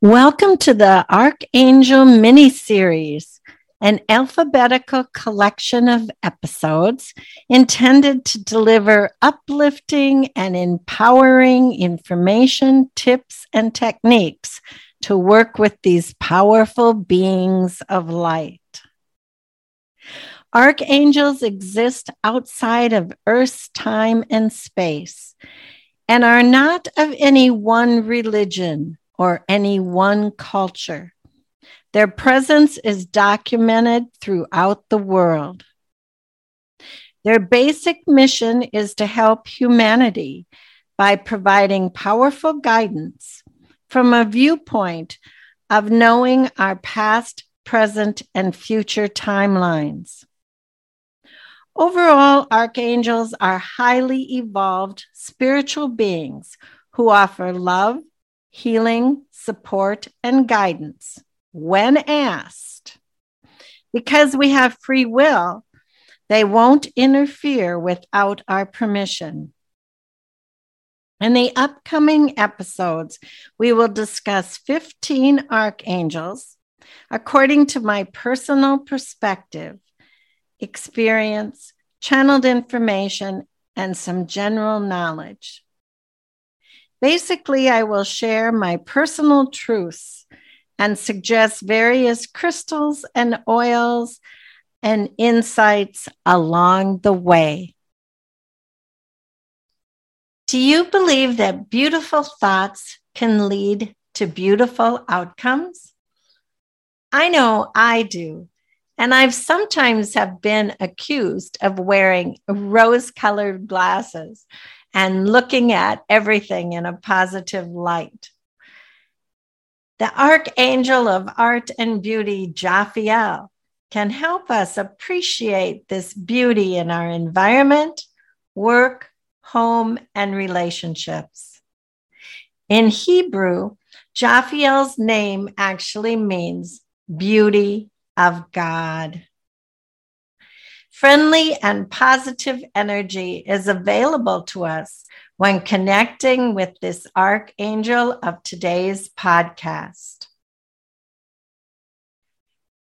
Welcome to the Archangel mini series, an alphabetical collection of episodes intended to deliver uplifting and empowering information, tips, and techniques to work with these powerful beings of light. Archangels exist outside of Earth's time and space and are not of any one religion or any one culture. Their presence is documented throughout the world. Their basic mission is to help humanity by providing powerful guidance from a viewpoint of knowing our past, present, and future timelines. Overall, archangels are highly evolved spiritual beings who offer love, healing, support, and guidance when asked. Because we have free will, they won't interfere without our permission. In the upcoming episodes, we will discuss 15 archangels according to my personal perspective, experience, channeled information, and some general knowledge. Basically, I will share my personal truths and suggest various crystals and oils and insights along the way. Do you believe that beautiful thoughts can lead to beautiful outcomes? I know I do. And I've sometimes have been accused of wearing rose colored glasses and looking at everything in a positive light. The Archangel of Art and Beauty, Jophiel, can help us appreciate this beauty in our environment, work, home, and relationships. In Hebrew, Jophiel's name actually means beauty of God. Friendly and positive energy is available to us when connecting with this archangel of today's podcast.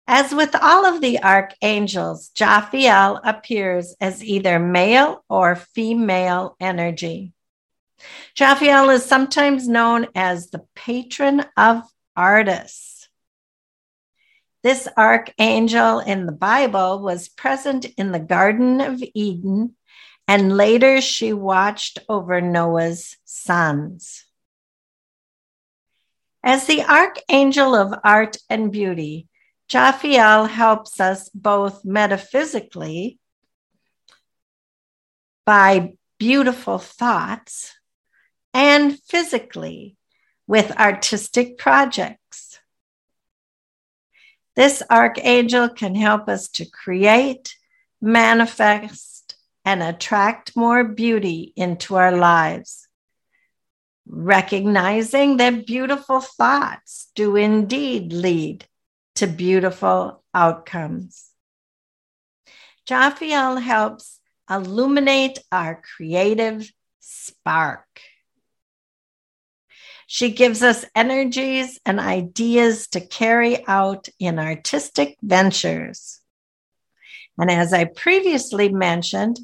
As with all of the archangels, Jophiel appears as either male or female energy. Jophiel is sometimes known as the patron of artists. This archangel in the Bible was present in the Garden of Eden, and later she watched over Noah's sons. As the archangel of art and beauty, Jophiel helps us both metaphysically by beautiful thoughts and physically with artistic projects. This archangel can help us to create, manifest, and attract more beauty into our lives. Recognizing that beautiful thoughts do indeed lead to beautiful outcomes. Jophiel helps illuminate our creative spark. She gives us energies and ideas to carry out in artistic ventures. And as I previously mentioned,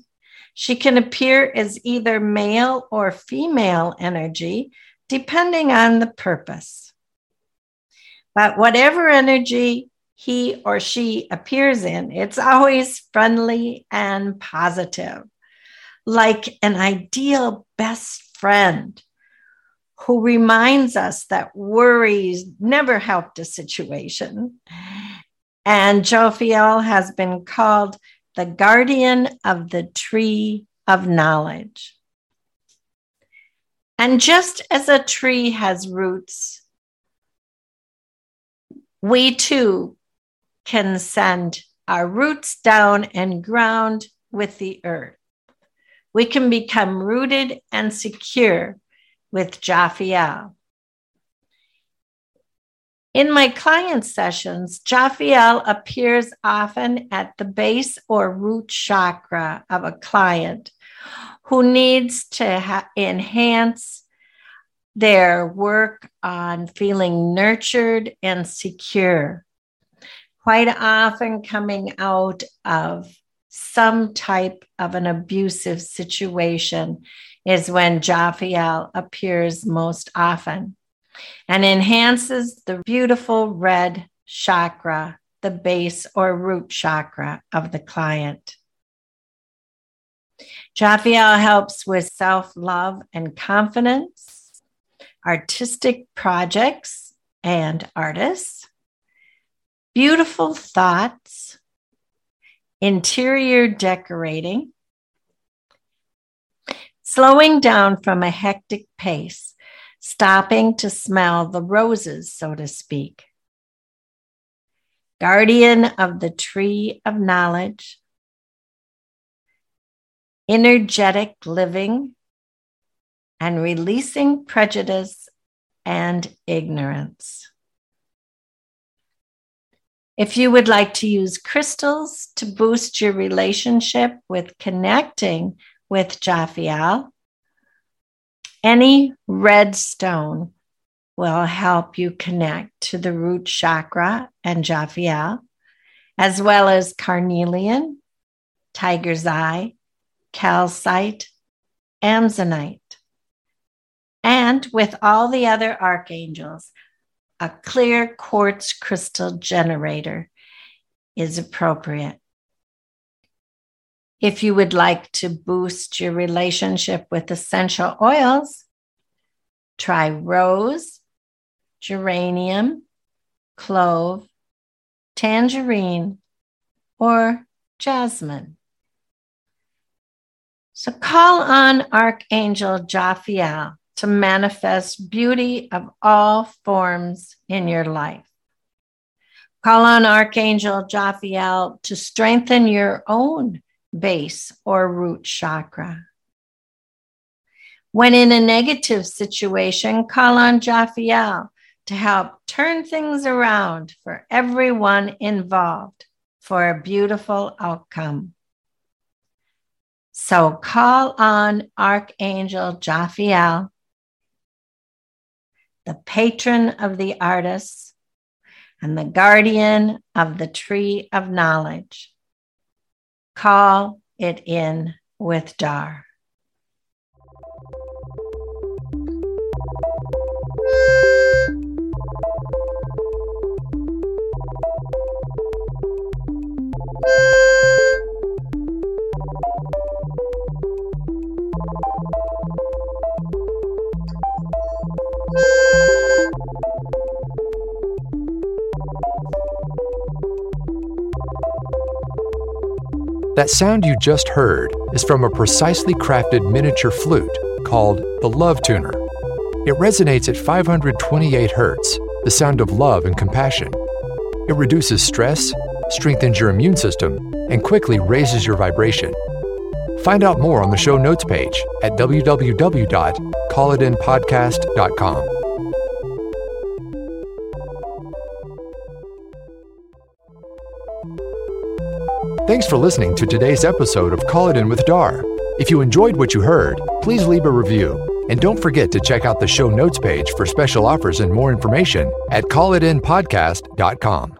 she can appear as either male or female energy, depending on the purpose. But whatever energy he or she appears in, it's always friendly and positive, like an ideal best friend who reminds us that worries never helped a situation. And Jophiel has been called the guardian of the tree of knowledge. And just as a tree has roots, we too can send our roots down and ground with the earth. We can become rooted and secure with Jophiel. In my client sessions, Jophiel appears often at the base or root chakra of a client who needs to ha- enhance their work on feeling nurtured and secure. Quite often coming out of some type of an abusive situation is when Jophiel appears most often and enhances the beautiful red chakra, the base or root chakra of the client. Jophiel helps with self love and confidence, artistic projects and artists, beautiful thoughts, interior decorating, slowing down from a hectic pace stopping to smell the roses, so to speak. Guardian of the tree of knowledge, energetic living, and releasing prejudice and ignorance. If you would like to use crystals to boost your relationship with connecting with Jophiel, any red stone will help you connect to the root chakra and Jophiel, as well as carnelian, tiger's eye, calcite, amazonite. And with all the other archangels, a clear quartz crystal generator is appropriate. If you would like to boost your relationship with essential oils, try rose, geranium, clove, tangerine, or jasmine. So call on Archangel Jophiel to manifest beauty of all forms in your life. Call on Archangel Jophiel to strengthen your own base or root chakra. When in a negative situation, call on Jophiel to help turn things around for everyone involved for a beautiful outcome. So call on Archangel Jophiel, the patron of the artists and the guardian of the tree of knowledge Call it in with Dar. That sound you just heard is from a precisely crafted miniature flute called the Love Tuner. It resonates at 528 Hz, the sound of love and compassion. It reduces stress, strengthens your immune system, and quickly raises your vibration. Find out more on the show notes page at www.callitinpodcast.com. Thanks for listening to today's episode of Call It In with Dar. If you enjoyed what you heard, please leave a review. And don't forget to check out the show notes page for special offers and more information at callitinpodcast.com.